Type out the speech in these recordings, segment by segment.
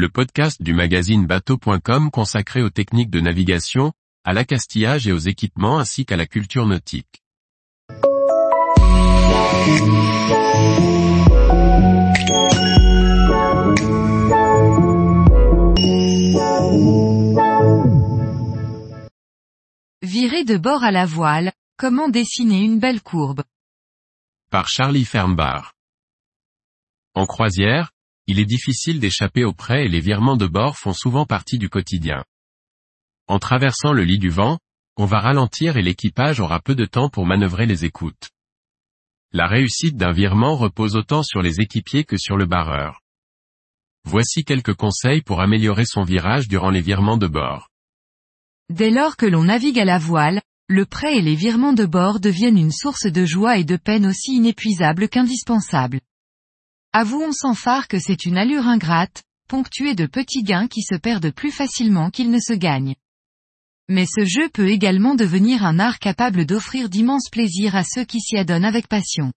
le podcast du magazine bateau.com consacré aux techniques de navigation, à l'accastillage et aux équipements ainsi qu'à la culture nautique. Virer de bord à la voile, comment dessiner une belle courbe? Par Charlie Fernbar. En croisière, il est difficile d'échapper aux prêts et les virements de bord font souvent partie du quotidien. En traversant le lit du vent, on va ralentir et l'équipage aura peu de temps pour manœuvrer les écoutes. La réussite d'un virement repose autant sur les équipiers que sur le barreur. Voici quelques conseils pour améliorer son virage durant les virements de bord. Dès lors que l'on navigue à la voile, le prêt et les virements de bord deviennent une source de joie et de peine aussi inépuisable qu'indispensable. Avouons sans phare que c'est une allure ingrate, ponctuée de petits gains qui se perdent plus facilement qu'ils ne se gagnent. Mais ce jeu peut également devenir un art capable d'offrir d'immenses plaisirs à ceux qui s'y adonnent avec passion.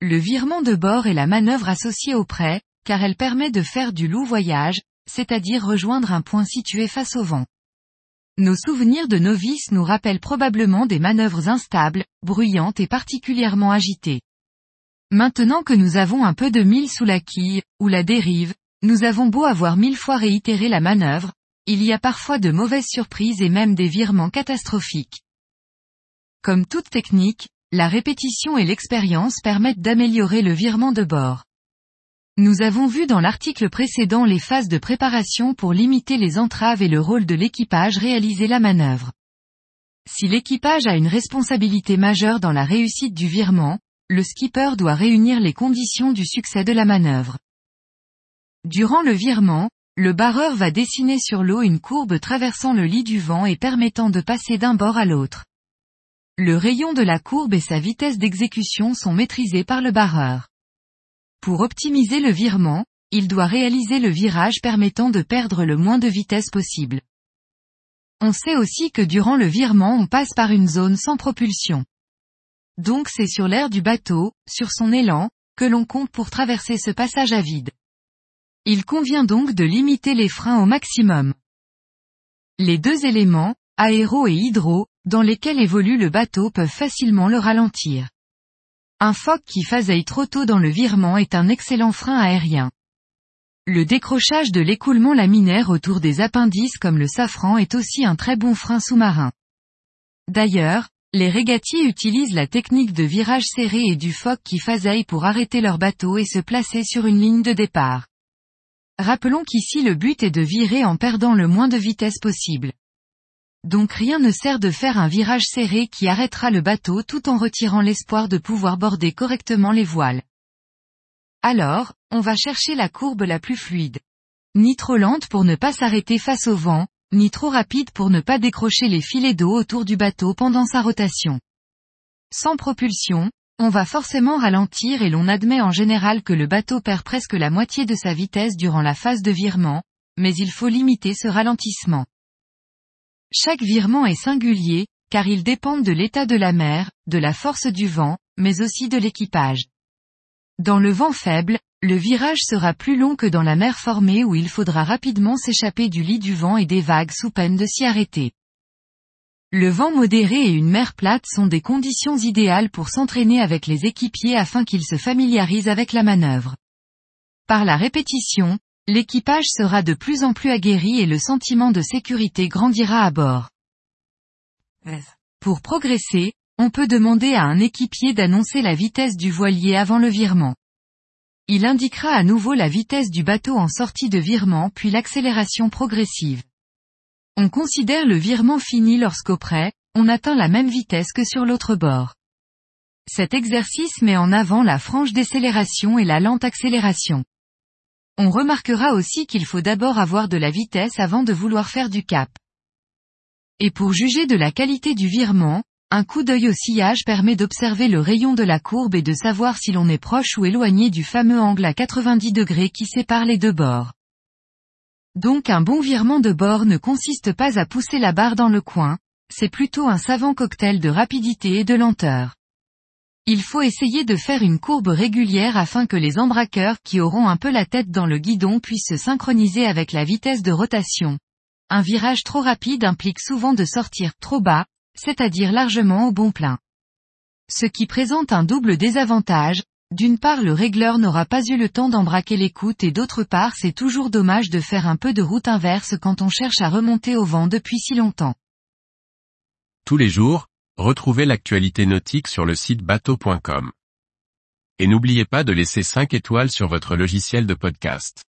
Le virement de bord est la manœuvre associée au prêt, car elle permet de faire du loup voyage, c'est-à-dire rejoindre un point situé face au vent. Nos souvenirs de novices nous rappellent probablement des manœuvres instables, bruyantes et particulièrement agitées. Maintenant que nous avons un peu de mille sous la quille, ou la dérive, nous avons beau avoir mille fois réitéré la manœuvre, il y a parfois de mauvaises surprises et même des virements catastrophiques. Comme toute technique, la répétition et l'expérience permettent d'améliorer le virement de bord. Nous avons vu dans l'article précédent les phases de préparation pour limiter les entraves et le rôle de l'équipage réaliser la manœuvre. Si l'équipage a une responsabilité majeure dans la réussite du virement, le skipper doit réunir les conditions du succès de la manœuvre. Durant le virement, le barreur va dessiner sur l'eau une courbe traversant le lit du vent et permettant de passer d'un bord à l'autre. Le rayon de la courbe et sa vitesse d'exécution sont maîtrisés par le barreur. Pour optimiser le virement, il doit réaliser le virage permettant de perdre le moins de vitesse possible. On sait aussi que durant le virement on passe par une zone sans propulsion. Donc c'est sur l'air du bateau, sur son élan, que l'on compte pour traverser ce passage à vide. Il convient donc de limiter les freins au maximum. Les deux éléments, aéro et hydro, dans lesquels évolue le bateau peuvent facilement le ralentir. Un phoque qui phaseille trop tôt dans le virement est un excellent frein aérien. Le décrochage de l'écoulement laminaire autour des appendices comme le safran est aussi un très bon frein sous-marin. D'ailleurs, les régatiers utilisent la technique de virage serré et du phoque qui phaseille pour arrêter leur bateau et se placer sur une ligne de départ. Rappelons qu'ici le but est de virer en perdant le moins de vitesse possible. Donc rien ne sert de faire un virage serré qui arrêtera le bateau tout en retirant l'espoir de pouvoir border correctement les voiles. Alors, on va chercher la courbe la plus fluide. Ni trop lente pour ne pas s'arrêter face au vent, ni trop rapide pour ne pas décrocher les filets d'eau autour du bateau pendant sa rotation. Sans propulsion, on va forcément ralentir et l'on admet en général que le bateau perd presque la moitié de sa vitesse durant la phase de virement, mais il faut limiter ce ralentissement. Chaque virement est singulier, car ils dépendent de l'état de la mer, de la force du vent, mais aussi de l'équipage. Dans le vent faible, le virage sera plus long que dans la mer formée où il faudra rapidement s'échapper du lit du vent et des vagues sous peine de s'y arrêter. Le vent modéré et une mer plate sont des conditions idéales pour s'entraîner avec les équipiers afin qu'ils se familiarisent avec la manœuvre. Par la répétition, l'équipage sera de plus en plus aguerri et le sentiment de sécurité grandira à bord. Pour progresser, on peut demander à un équipier d'annoncer la vitesse du voilier avant le virement. Il indiquera à nouveau la vitesse du bateau en sortie de virement puis l'accélération progressive. On considère le virement fini lorsqu'au près, on atteint la même vitesse que sur l'autre bord. Cet exercice met en avant la franche décélération et la lente accélération. On remarquera aussi qu'il faut d'abord avoir de la vitesse avant de vouloir faire du cap. Et pour juger de la qualité du virement, un coup d'œil au sillage permet d'observer le rayon de la courbe et de savoir si l'on est proche ou éloigné du fameux angle à 90 degrés qui sépare les deux bords. Donc un bon virement de bord ne consiste pas à pousser la barre dans le coin, c'est plutôt un savant cocktail de rapidité et de lenteur. Il faut essayer de faire une courbe régulière afin que les embraqueurs qui auront un peu la tête dans le guidon puissent se synchroniser avec la vitesse de rotation. Un virage trop rapide implique souvent de sortir trop bas, c'est-à-dire largement au bon plein. Ce qui présente un double désavantage, d'une part le régleur n'aura pas eu le temps d'embraquer l'écoute et d'autre part c'est toujours dommage de faire un peu de route inverse quand on cherche à remonter au vent depuis si longtemps. Tous les jours, retrouvez l'actualité nautique sur le site bateau.com. Et n'oubliez pas de laisser 5 étoiles sur votre logiciel de podcast.